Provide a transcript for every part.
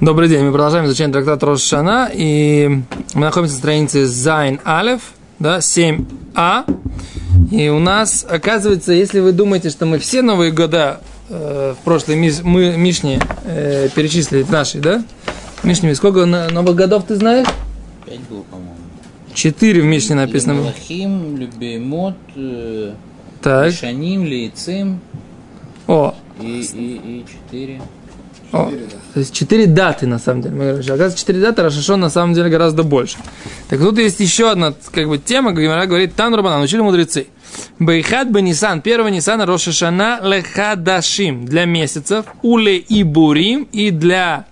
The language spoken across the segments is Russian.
Добрый день, мы продолжаем изучение трактата Рошана, и мы находимся на странице Зайн Алев, да, 7а, и у нас, оказывается, если вы думаете, что мы все новые года э, в прошлой миш, мы, Мишне э, перечислили, наши, да, Мишне, сколько новых годов ты знаешь? Пять было, по-моему. Четыре в Мишне написано. Лахим, Любеймот, э, так. Шаним, Лейцим О, и, и, и четыре. О, то есть четыре даты, на самом деле. Оказывается, четыре даты, Рашашон на самом деле гораздо больше. Так тут есть еще одна как бы, тема, где Гимара говорит, Тан Рабанан, учили мудрецы. Бейхат Бенисан, первого Нисана Рошашана Лехадашим, для месяцев, Уле и Бурим, и для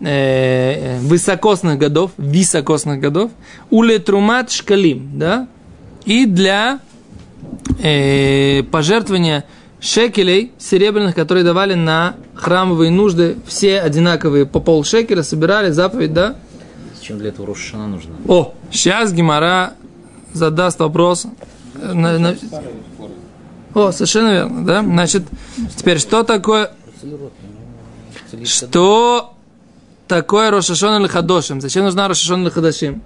э, высокосных годов, високосных годов, Уле Трумат Шкалим, да, и для э, пожертвования шекелей серебряных, которые давали на храмовые нужды, все одинаковые по пол шекеля, собирали заповедь, да? Зачем для этого Рошана нужно? О, сейчас Гимара задаст вопрос. На- на- О, совершенно верно, да? Значит, теперь что такое, что такое Рошашон или Хадошим? Зачем нужна Рошашон или Хадашим?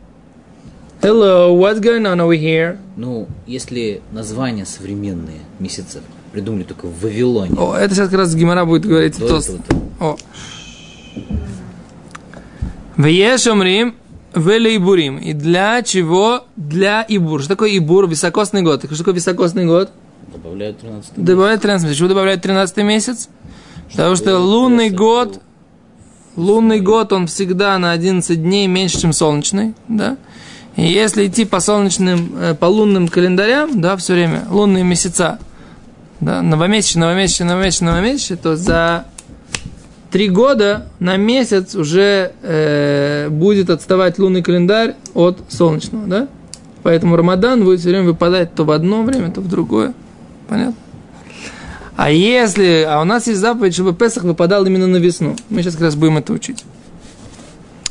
Hello, what's going on over here? Ну, если названия современные месяцев придумали только в Вавилоне, О, это сейчас как раз Гимара будет говорить. до то- этого-то О. Вееш омрим вели ибурим. И для чего? Для ибур. Что такое ибур? Високосный год. Что такое високосный год? добавляют 13 Добавляют 13 месяцев. Почему добавляют 13 месяц? Потому что лунный год, лунный год, он всегда на 11 дней меньше, чем солнечный, да? И если идти по солнечным, э, по лунным календарям, да, все время, лунные месяца, да, новомесячные, новомесячные, новомесячные, новомесячные, то за три года на месяц уже э, будет отставать лунный календарь от солнечного, да? Поэтому Рамадан будет все время выпадать то в одно время, то в другое. Понятно? А если... А у нас есть заповедь, чтобы Песах выпадал именно на весну. Мы сейчас как раз будем это учить.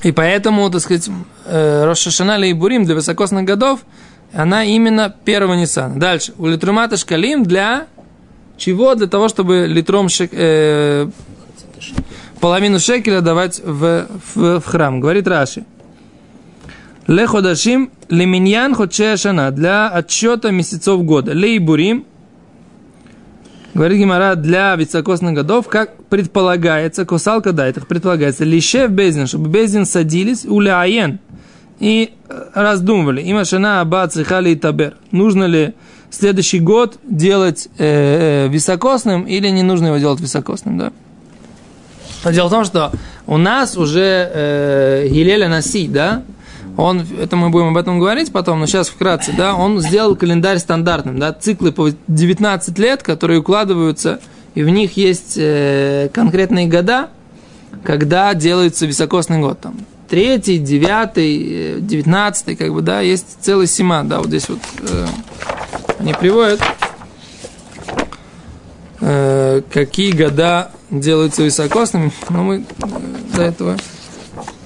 И поэтому, так сказать, э, и Бурим для высокосных годов, она именно первого Ниссана. Дальше. У Литрумата Шкалим для чего? Для того, чтобы литром шек, э, половину шекеля давать в, в, в храм. Говорит Раши. Леходашим леминьян шана для отсчета месяцев года. Лейбурим Говорит Гимара, для високосных годов, как предполагается, косалка да, это предполагается, лишев бездин, чтобы бездин садились, уляен, и э, раздумывали, има шана аба цихали и табер, нужно ли следующий год делать э, э, високосным или не нужно его делать високосным, да. Но Дело в том, что у нас уже э, Гилеля Наси, да, он, это мы будем об этом говорить потом, но сейчас вкратце, да, он сделал календарь стандартным, да, циклы по 19 лет, которые укладываются, и в них есть э, конкретные года, когда делается високосный год, там, третий, девятый, э, девятнадцатый, как бы, да, есть целый сема, да, вот здесь вот э, они приводят, э, какие года делаются високосными, но мы э, до этого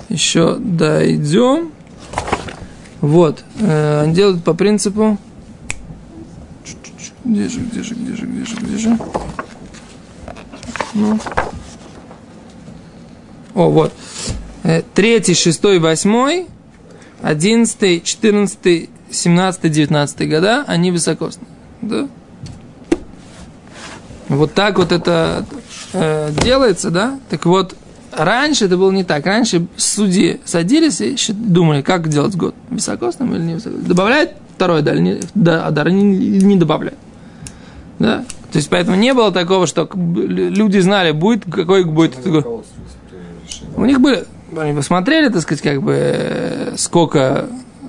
еще дойдем. Вот, э, они делают по принципу. Где же, где же, где же, где же, где же? Ну. О, вот. Э, Третий, шестой, восьмой, одиннадцатый, четырнадцатый, семнадцатый, девятнадцатый года, они высокосные. Да? Вот так вот это э, делается, да? Так вот, раньше это было не так. Раньше судьи садились и думали, как делать год. Високосным или не высокосным. Добавляет второй дар, не, дар не, не добавляет. Да? То есть, поэтому не было такого, что люди знали, будет, какой будет. У них были, они посмотрели, так сказать, как бы, э, сколько э,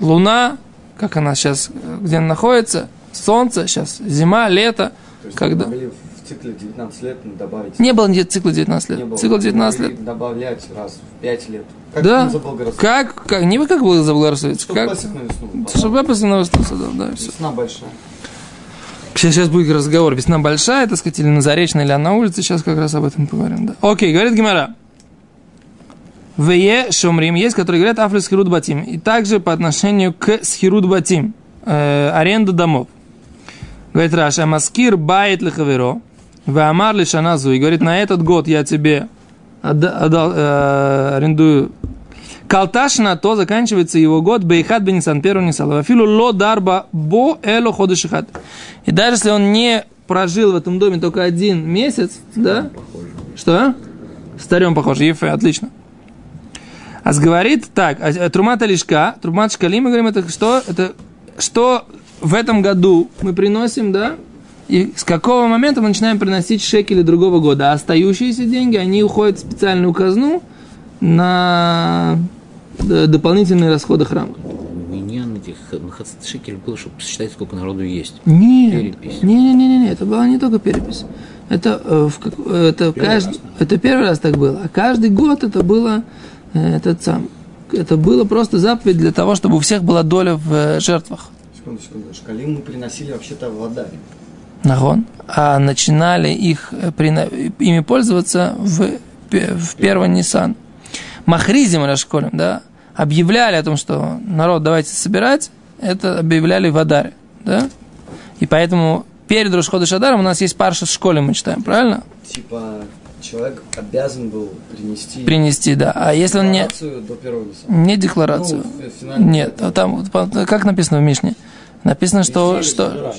луна, как она сейчас, э, где она находится, солнце, сейчас зима, лето, То есть когда... могли в цикле 19 лет добавить. Не было ни- цикла 19 лет. Не было. Цикл 19 Могли лет. Добавлять раз в 5 лет. Как Да. Как, как, не вы как было заблагорассудить, Чтоб как, Пасек на весну чтобы я новостей создал, да, все. Весна большая. Сейчас, сейчас будет разговор, весна большая, так сказать, или на Заречной, или на улице, сейчас как раз об этом поговорим, да. Окей, говорит Гимара. Вее шомрим, есть, которые говорят африс хирут батим. И также по отношению к схирут батим, э, аренда домов. Говорит Раша, маскир бает лихаверо, ваамар лишаназу. И говорит, на этот год я тебе отда- отдал, э, арендую Калташна, то заканчивается его год Бейхат Бенисан, первый Нисан. Вафилу ло дарба бо эло ходышихат. И даже если он не прожил в этом доме только один месяц, да? Что? Старем похоже, Ефе, отлично. А говорит так, Трумата Лишка, Трумат Шкали, мы говорим, это что? Это что в этом году мы приносим, да? И с какого момента мы начинаем приносить шекели другого года? А остающиеся деньги, они уходят в специальную казну на д- дополнительные расходы храма. Миньян этих Махацит шекель был, чтобы посчитать, сколько народу есть. Нет, Перепись. не, не, не, не, не, это была не только перепись. Это, э, в э, это, каждый, это первый раз так было. А каждый год это было э, этот сам. Это было просто заповедь для того, чтобы у всех была доля в э, жертвах. Секунду, секунду. Шкалим мы приносили вообще-то в Адаре. Нагон. А начинали их э, ими пользоваться в, в первый Нисан. Махризим Рашколем, да, объявляли о том, что народ давайте собирать, это объявляли в Адаре, да. И поэтому перед Рошхода Шадаром у нас есть парша в школе, мы читаем, правильно? Типа, человек обязан был принести Принести, да. А если он не, декларацию до первого Ниссана. не декларацию? Ну, Нет, а там, как написано в Мишне? Написано, что, что.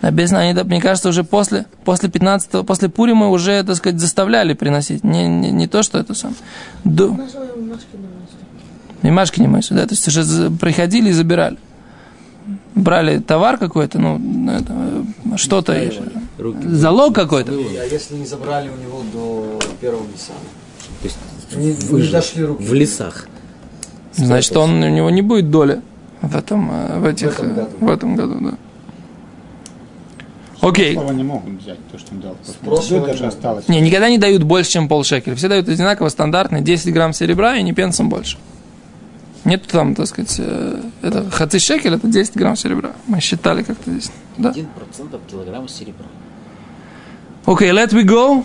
Написано, они, мне кажется, уже после, после 15 после Пурима уже, так сказать, заставляли приносить. Не, не, не то, что это сам. До... Мимашки не мыши, да, то есть уже приходили и забирали. Брали товар какой-то, ну, это, э, что-то, Руки. залог какой-то. А если не забрали у него до первого Ниссана? То есть Не, не дошли руки. в лесах. Значит, он, у него не будет доли в этом, э, в этих, В этом э, году. в этом году, да. Окей. Слова не могут взять то, что он дал. даже не осталось. Не, никогда не дают больше, чем полшекеля. Все дают одинаково, стандартно, 10 грамм серебра и не пенсом больше. Нет там, так сказать, э, это хаци шекель, это 10 грамм серебра. Мы считали как-то здесь. Да. Один процент от килограмма серебра. Окей, let we go.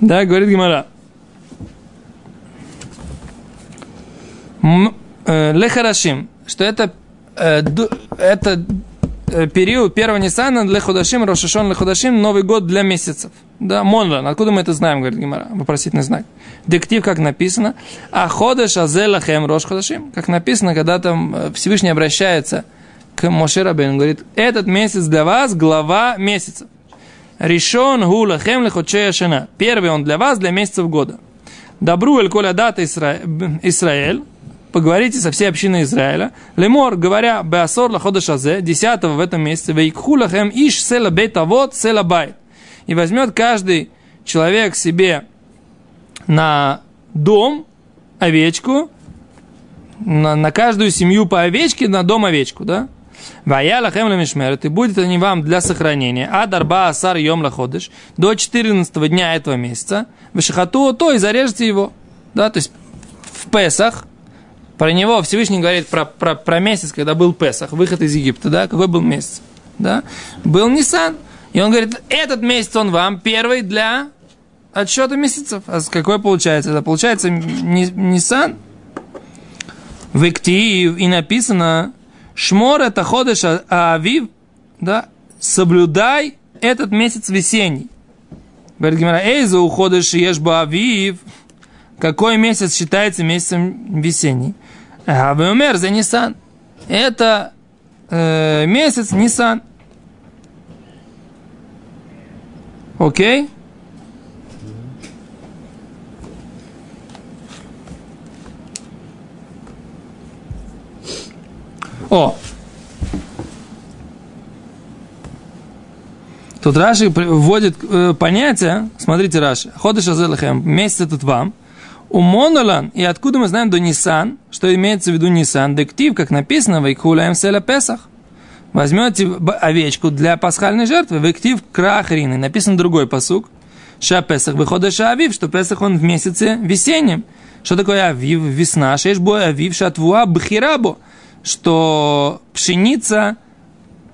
Да, говорит Гимара. Э, Лехарашим, что это, э, это период первого Ниссана для Худашим, Рошашон для Худашим, Новый год для месяцев. Да, Монлан, откуда мы это знаем, говорит Гимара, вопросительный знак. Дектив, как написано, а Ходаш Азелахем Рош Худашим, как написано, когда там э, Всевышний обращается к Моше Рабейну, говорит, этот месяц для вас глава месяца. Решен гулахем лехочея шена. Первый он для вас, для месяцев года. Добру эль коля дата Израиль. Поговорите со всей общиной Израиля. Лемор, говоря, беасор лахода шазе, десятого в этом месяце, вейкху лахем иш села бейта вот села бай. И возьмет каждый человек себе на дом овечку, на, на каждую семью по овечке, на дом овечку, да? Вая лахем лемишмерет, и будет они вам для сохранения. А дарба асар йом лаходыш, до 14 дня этого месяца, вышахату, то и зарежете его. Да, то есть в Песах, про него Всевышний говорит про, про, про месяц, когда был Песах, выход из Египта, да, какой был месяц, да, был Нисан. И он говорит, этот месяц он вам первый для отсчета месяцев. А с какой получается? Это получается Ни- Нисан. В Иктиев и написано, Шмор это ходыш Авив, да, соблюдай этот месяц весенний. Говорит Гимара, эй, за уходыш ешба Авив, какой месяц считается месяцем весенний? А вы умер за Нисан. Это э, месяц Нисан. Окей? О! Тут Раши вводит э, понятие, смотрите, Раши, Ходыш Азелахем, месяц этот вам, у Монолан, и откуда мы знаем до Нисан, что имеется в виду Нисан, дектив, как написано, Вайкхуляем Селя Песах. Возьмете овечку для пасхальной жертвы, Вектив Крахрины, написан другой посук, Ша Песах выходит Ша Авив, что Песах он в месяце весеннем. Что такое Авив? Весна, Шеш бой Авив, Шатвуа Бхирабо, что пшеница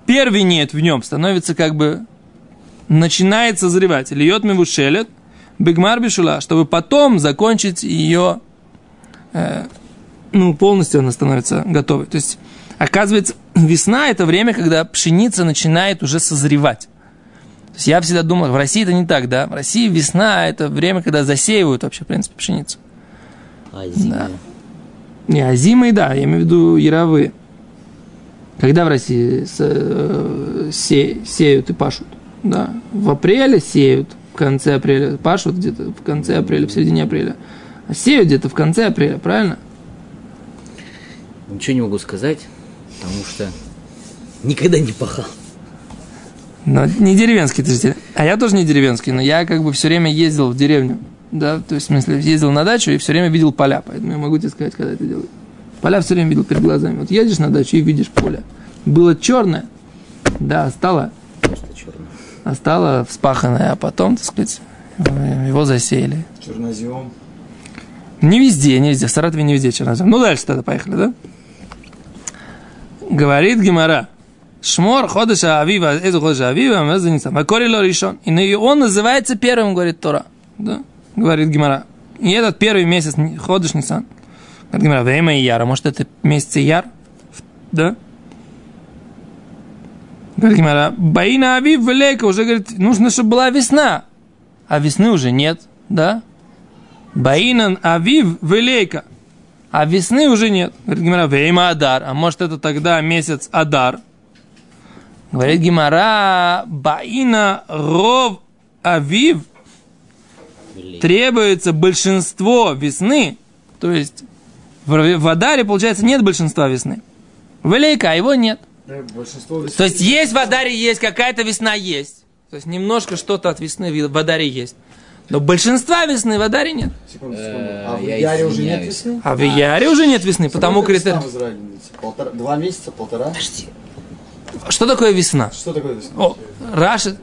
первенет в нем, становится как бы начинает созревать. Льет мивушелет, бигмар бишула, чтобы потом закончить ее, э, ну, полностью она становится готовой. То есть, оказывается, весна – это время, когда пшеница начинает уже созревать. То есть я всегда думал, в России это не так, да? В России весна – это время, когда засеивают вообще, в принципе, пшеницу. А зимой? Да. Не, а зимой, да, я имею в виду яровые. Когда в России с- э, се- сеют и пашут? Да, в апреле сеют, конце апреля пашут где-то в конце апреля, в середине апреля. А сеют где-то в конце апреля, правильно? Ничего не могу сказать, потому что никогда не пахал. Но не деревенский ты житель. А я тоже не деревенский, но я как бы все время ездил в деревню. Да, то есть, в смысле, ездил на дачу и все время видел поля. Поэтому я могу тебе сказать, когда это делаю. Поля все время видел перед глазами. Вот едешь на дачу и видишь поле. Было черное, да, стало, Просто черный. а стало вспаханное, а потом, так сказать, его засеяли. Чернозем. Не везде, не везде. В Саратове не везде чернозем. Ну, дальше тогда поехали, да? Говорит Гимара. Шмор ходыша авива, эзу ходыша авива, мезаница. Макорило решен. И он называется первым, говорит Тора. Да? Говорит Гимара. И этот первый месяц ходыш Нисан. Говорит Гимара, время Ияра. Может, это месяц Ияр? Да? Говорит Гимара, Баина Авив Велейка уже говорит, нужно, чтобы была весна. А весны уже нет, да? Баинан Авив Велейка. А весны уже нет. Говорит Гимара, Вейма Адар. А может это тогда месяц Адар? Говорит Гимара, Баина Ров Авив. Требуется большинство весны. То есть в, Адаре, получается, нет большинства весны. Велейка, а его нет. Да, большинство весны- То есть есть в Адаре есть, какая-то весна есть. То есть немножко что-то от весны в Адаре есть. Но большинства весны в Адаре нет. Секунду, секунду. Э, А в Яре уже нет весны? А в Яре уже нет весны, потому критерий. два месяца, полтора? Подожди. Что такое весна? Что такое весна? О, Раши,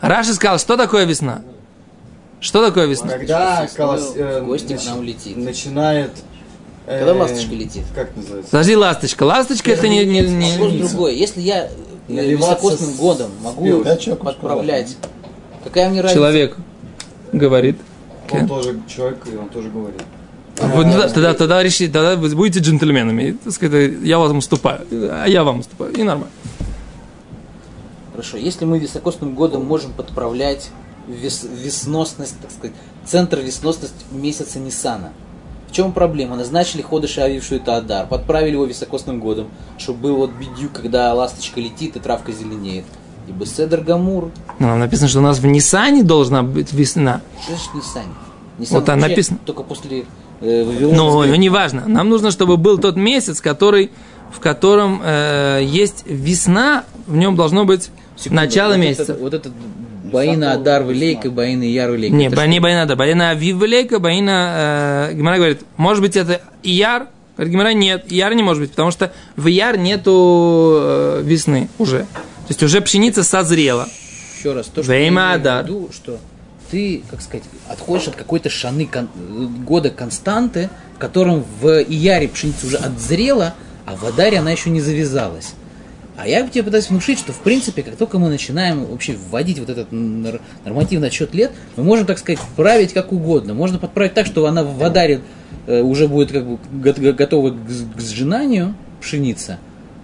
Раши сказал, что такое весна? Что такое весна? Когда колос, э, в гости к нач- нам летит. начинает... э, Когда ласточка летит? Как называется? Подожди, ласточка. Ласточка это не... не- не- Вопрос другой. Если я э, високосным годом могу подправлять, какая мне разница? Человек говорит. Он тоже человек, и он тоже говорит. Вот тогда, тогда, тогда реши, тогда вы будете джентльменами. И, так сказать, я вам уступаю, а я вам уступаю. И нормально. Хорошо, если мы високосным годом можем подправлять вес- весносность, так сказать, центр весносности месяца Ниссана, чем проблема? Назначили ходыш Авив, что это Адар, подправили его високосным годом, чтобы был вот бедю, когда ласточка летит и травка зеленеет. И Беседер Гамур, Но нам написано, что у нас в Нисане должна быть весна. что значит Ниссане? Ниссан Вот там написано. Только после э, Вавилона. Но, но не важно. Нам нужно, чтобы был тот месяц, который, в котором э, есть весна, в нем должно быть Секунду, начало вот месяца. Это, вот этот Баина Адар Велейка, Баина Яр Велейка. Не, Это ба- что? не Байнада, Байна Авив Велейка, Байна... Э, Гимара говорит, может быть, это Ияр? Говорит, Гимара, нет, Ияр не может быть, потому что в Ияр нету э, весны уже. То есть уже пшеница созрела. Еще раз, то, что Вейма я имею в Адар. виду, что ты, как сказать, отходишь от какой-то шаны кон- года константы, в котором в Ияре пшеница уже отзрела, а в Адаре она еще не завязалась. А я тебе пытаюсь внушить, что в принципе, как только мы начинаем вообще вводить вот этот нормативный отсчет лет, мы можем, так сказать, править как угодно. Можно подправить так, что она в Адаре э, уже будет как бы го- го- готова к, сжинанию пшеница,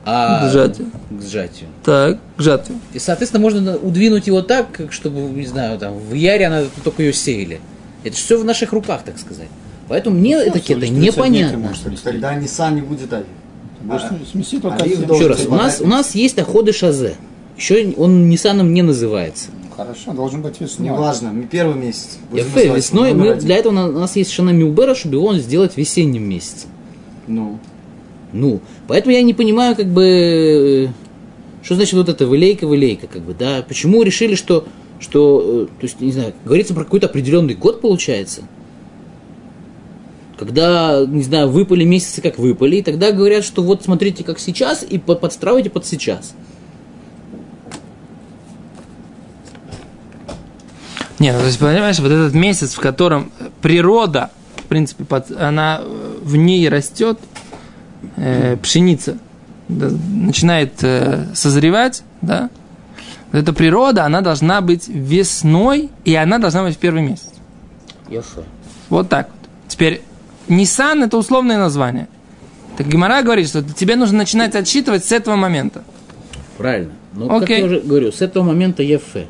а К сжатию. к сжатию. Так, к жатве. И, соответственно, можно удвинуть его так, чтобы, не знаю, там, в Яре она только ее сеяли. Это все в наших руках, так сказать. Поэтому мне это всего это лишь 30 дней ты непонятно. свести. Тогда Nissan не будет Авив. Только Еще раз, у нас, у нас есть Аходы Шазе. Еще он Ниссаном не называется. Хорошо, должен быть весной. Неважно, мы первый месяц. Яфе, называть весной мы, для этого у нас есть Шана Милбера, чтобы его сделать весенним месяцем. Ну, Ну, поэтому я не понимаю, как бы, что значит вот это вылейка, вылейка, как бы, да, почему решили, что, что, э, то есть, не знаю, говорится про какой-то определенный год, получается, когда, не знаю, выпали месяцы, как выпали, и тогда говорят, что вот смотрите, как сейчас, и под- подстраивайте под сейчас. Нет, ну, то есть, понимаешь, вот этот месяц, в котором природа, в принципе, под- она э, в ней растет, э, пшеница, да, начинает э, созревать, да, вот эта природа, она должна быть весной, и она должна быть в первый месяц. Яфе. Вот так вот. Теперь, Нисан это условное название. Так Гимара говорит, что тебе нужно начинать отсчитывать с этого момента. Правильно. Но, как Окей. я уже говорю, с этого момента Яфе.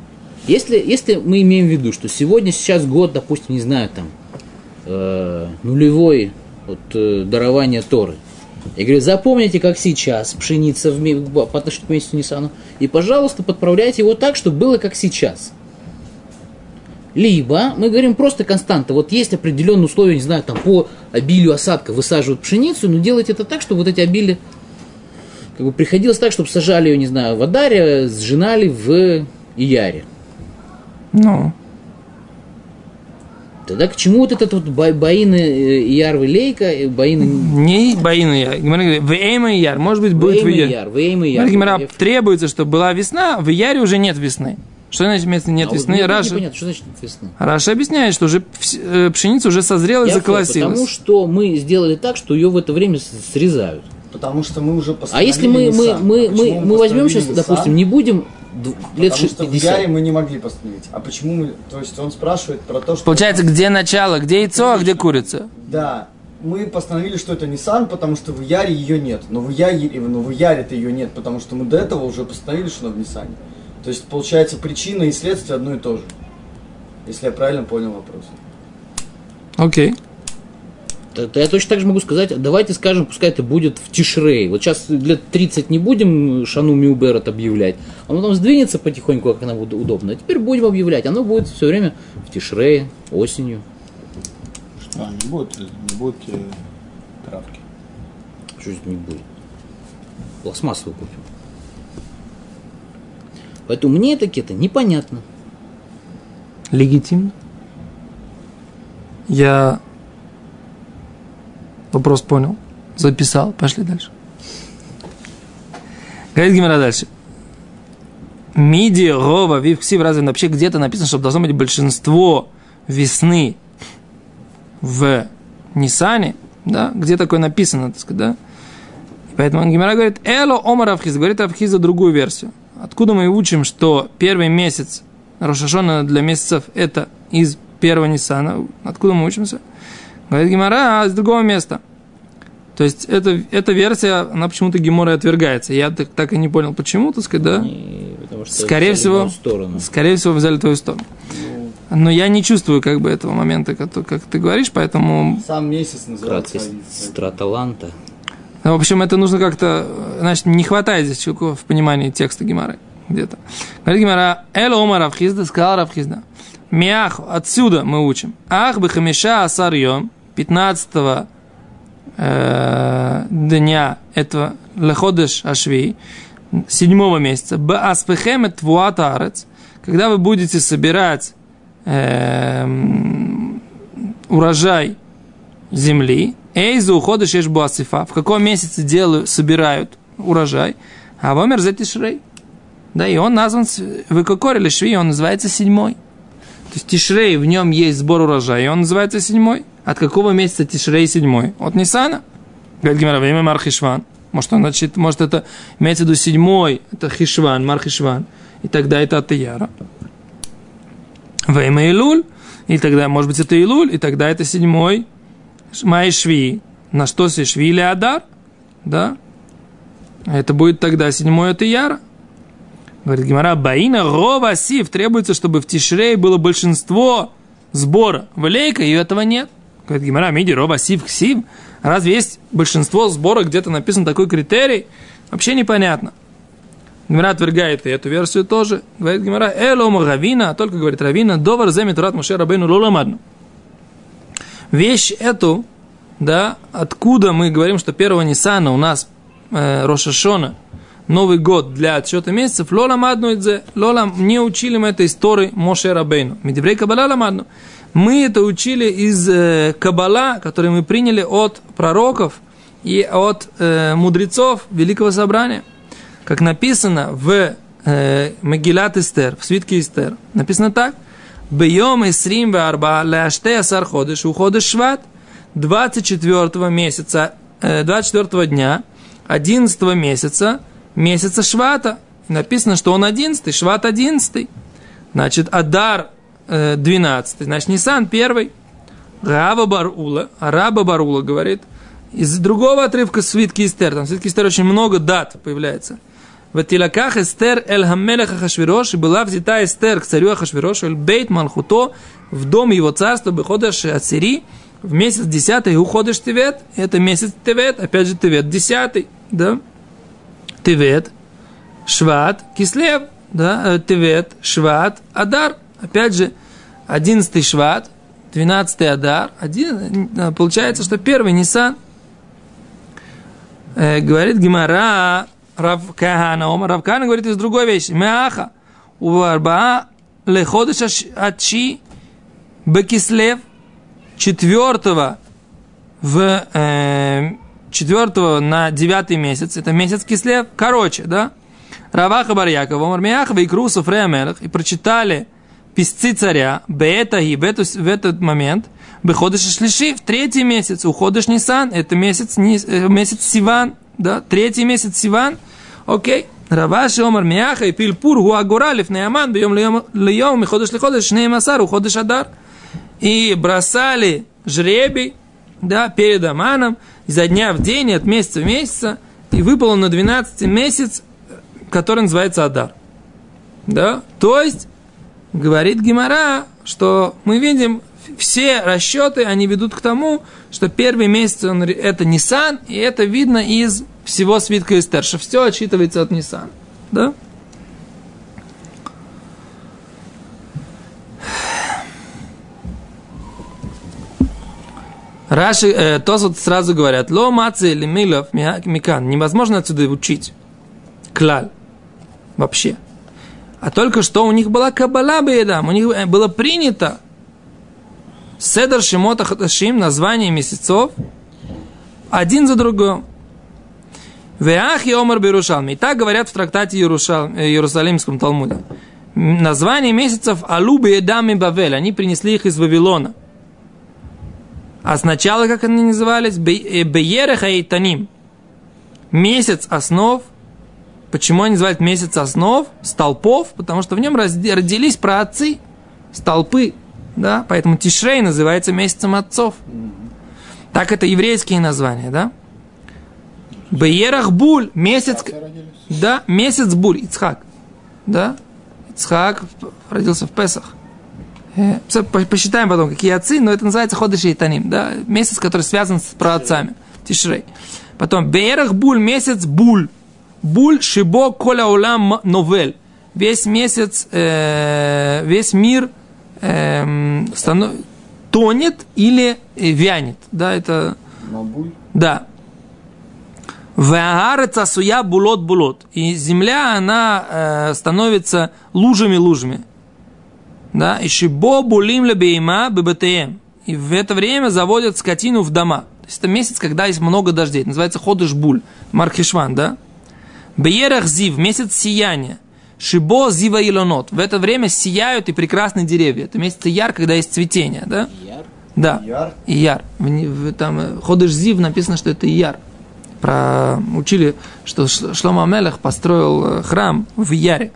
Если, если мы имеем в виду, что сегодня, сейчас год, допустим, не знаю, там, э, нулевой от э, дарования Торы. Я говорю, запомните, как сейчас пшеница в, по отношению к месяцу Ниссану, и, пожалуйста, подправляйте его так, чтобы было как сейчас. Либо мы говорим просто константа. Вот есть определенные условия, не знаю, там по обилию осадка высаживают пшеницу, но делайте это так, чтобы вот эти обилия как бы приходилось так, чтобы сажали ее, не знаю, в Адаре, сжинали в Ияре. Ну, Тогда к чему вот этот вот боины э, Иярвы Лейка, э, боины не говорит, в Эйма Яр, может быть, будет в Вейма Яр. Яр, Вейма Яр. Говорит Гимара, требуется, чтобы была весна, в Яре уже нет весны. Что значит вместо нет А вот весны? мне Раша, непонятно, что значит весна? Раша объясняет, что уже э, пшеница уже созрела и Я Потому заколосилась. что мы сделали так, что ее в это время срезают. Потому что мы уже А если мы, мы, Nissan. мы, Почему мы, мы возьмем сейчас, Nissan? допустим, не будем лет Потому что в 60. Яре мы не могли постановить. А почему мы... То есть он спрашивает про то, что... Получается, где начало, где яйцо, а где курица? Да. Мы постановили, что это Nissan, потому что в Яре ее нет. Но в Яре, но в Яре-то ее нет, потому что мы до этого уже постановили, что она в Nissan. То есть, получается, причина и следствие одно и то же. Если я правильно понял вопрос. Окей. То- то Я точно так же могу сказать, давайте скажем, пускай это будет в Тишрей. Вот сейчас лет 30 не будем Шану Миуберет объявлять, а потом сдвинется потихоньку, как нам будет удобно. А теперь будем объявлять. Оно будет все время в Тишрее, осенью. Что, не будет, не будет э, травки. Что это не будет? Пластмассовую купим. Поэтому мне это это непонятно. Легитимно. Я вопрос понял, записал, пошли дальше. Говорит Гимара дальше. Миди, Рова, Вивксив, разве вообще где-то написано, что должно быть большинство весны в Нисане? Да, где такое написано, так сказать, да? И поэтому Гимара говорит, Эло Омар Равхиз, говорит Равхиза другую версию. Откуда мы учим, что первый месяц Рошашона для месяцев это из первого Ниссана? Откуда мы учимся? Говорит Гимара, а с другого места. То есть эта, эта версия, она почему-то Гемора отвергается. Я так, так и не понял, почему, так сказать, да? И потому что Скорее взяли всего, скорее всего, взяли твою сторону. Но я не чувствую как бы этого момента, как, ты- как ты говоришь, поэтому Сам месяц называется. Краткость страталанта. В общем, это нужно как-то, значит, не хватает здесь чего в понимании текста Гимары где-то. Говорит Гимара, Эл Омар Равхизда, сказал Равхизда, Миах, отсюда мы учим. Ах бы хамиша асар йом, 15 э, дня этого леходеш ашви, седьмого месяца, б аспехем твуат арец, когда вы будете собирать эм, урожай земли, Эйзу уходишь ешь буасифа. В каком месяце делают, собирают урожай? А вомер за тишрей. Да, и он назван Выкокор или Шви, он называется седьмой. То есть Тишрей, в нем есть сбор урожая, и он называется седьмой. От какого месяца Тишрей седьмой? От Нисана. Говорит Гимара, время Мархишван. Может, он, значит, может, это имеется в виду седьмой, это Хишван, Мархишван. И тогда это от Ияра. Время Илуль. И тогда, может быть, это Илуль, и тогда это седьмой Май Шви. На что си Шви или Адар? Да? Это будет тогда седьмой от Ияра. Говорит Гимара, Баина Рова Сив. Требуется, чтобы в Тишрей было большинство сбора. В Лейка и этого нет. Говорит Гимара, Миди Рова Сив Ксив. Разве есть большинство сбора, где-то написан такой критерий? Вообще непонятно. Гимара отвергает и эту версию тоже. Говорит Гимара, Элома Равина, только говорит Равина, Довар Земит Рат Муше Рабейну Лоламадну. Вещь эту, да, откуда мы говорим, что первого Ниссана у нас э, Рошашона, Новый год для отсчета месяцев, Лола Мадну Идзе, Лола, не учили мы это из Торы Моше Рабейну. Медиврей Кабала Ламадну. Мы это учили из э, Кабала, который мы приняли от пророков и от э, мудрецов Великого Собрания. Как написано в э, Магилат Эстер, в свитке Эстер, написано так. Бьем Исрим Варба Ляште Асар Ходыш Уходыш Шват 24 месяца, э, 24 дня, 11 месяца, месяца Швата. Написано, что он 11, Шват 11. Значит, Адар э, 12, значит, Нисан 1. Рава Барула, Раба Барула говорит, из другого отрывка свитки Истер, там в свитке Истер очень много дат появляется. Ватилаках Эстер Эль Хаммелех Ахашвирош, и была взята Эстер к царю Ахашвирошу, Эль Бейт Малхуто, в дом его царства, от Сирии, в месяц десятый уходишь Тевет, это месяц Тевет, опять же Тевет десятый, да, Тевет, Шват, Кислев, да, э, Тевет, Шват, Адар, опять же, одиннадцатый Шват, двенадцатый Адар, один, э, получается, что первый Нисан, э, говорит Гимара, Рав Кахана, Омар Рав Кахана говорит из другой вещи, Меаха, у Арбаа леходыш ачи бекислев, четвертого в э, четвертого на девятый месяц, это месяц Кислев, короче, да? Раваха Барьякова, Мармияхова и Крусов и прочитали писцы царя, Беэтаги, в, эту, в этот момент, Беходыш Шлиши, в третий месяц, уходишь Нисан, это месяц, э, месяц Сиван, да, третий месяц Сиван, окей, Раваши Омар Мияха и Пильпур Гуагуралев Неаман, бьем льем, и ходишь ли ходишь, Неймасар, уходишь Адар. И бросали жребий, да, перед Аманом, изо дня в день, от месяца в месяц, и выпало на 12 месяц, который называется Адар. Да? То есть, говорит Гимара, что мы видим, все расчеты, они ведут к тому, что первый месяц он, это Нисан, и это видно из всего свитка Эстер, что все отчитывается от Нисан. Да? Раши, э, то вот сразу говорят, ло мацы или милов микан, невозможно отсюда учить. Клаль. Вообще. А только что у них была кабала беедам, у них э, было принято Седер Шимота Хаташим, название месяцев, один за другим. Веах и Омар Берушалм. И так говорят в трактате Иерушал, э, Иерусалимском Талмуде. Название месяцев Алубы и Дами Бавель. Они принесли их из Вавилона. А сначала, как они назывались? Э, Беереха и Таним. Месяц основ. Почему они называют месяц основ? Столпов. Потому что в нем родились праотцы. Столпы. Да? Поэтому Тишрей называется месяцем отцов. Так это еврейские названия, да? Беерах Буль, месяц... Да, месяц Буль, Ицхак. Да? Ицхак родился в Песах. Э, посчитаем потом, какие отцы, но это называется Ходыш и Таним, да, месяц, который связан с праотцами, Тишрей. Потом, Беерах Буль, месяц Буль, Буль Шибо Коля Улам Новель. Весь месяц, э, весь мир э, станов... тонет или вянет, да, это... Мабуль. Да. Веагареца суя булот булот. И земля, она э, становится лужами-лужами. Да, и шибо булим лебейма ббтм. И в это время заводят скотину в дома. То есть это месяц, когда есть много дождей. называется ходыш буль. Маркишван, да? Беерах зив, месяц сияния. Шибо зива илонот. В это время сияют и прекрасные деревья. Это месяц яр, когда есть цветение, да? Яр. Да. Яр. Яр. Там э, ходыш зив написано, что это яр. Про, учили, что Шлома Мелех построил э, храм в Яре.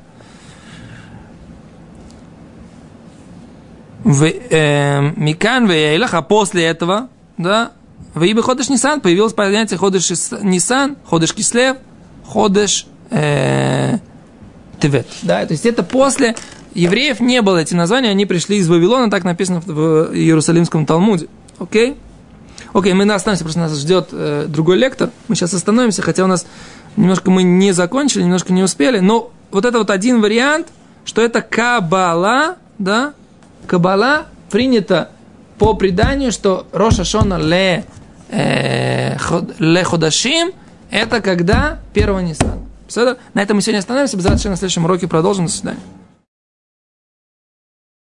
В э, Микан Вейлах, а после этого, да, в Ибе Ходыш Нисан появилось понятие Ходыш Нисан, Ходыш Кислев, Ходыш э, Тевет. Да, то есть это после евреев не было эти названия, они пришли из Вавилона, так написано в Иерусалимском Талмуде. Окей? Окей, мы остановимся, просто нас ждет э, другой лектор. Мы сейчас остановимся, хотя у нас немножко мы не закончили, немножко не успели. Но вот это вот один вариант, что это Кабала, да, Кабала принято по преданию, что Роша Шона ле, э, ле Ходашим это когда первого Ниссана. На этом мы сегодня остановимся. Обязательно на следующем уроке продолжим. До свидания.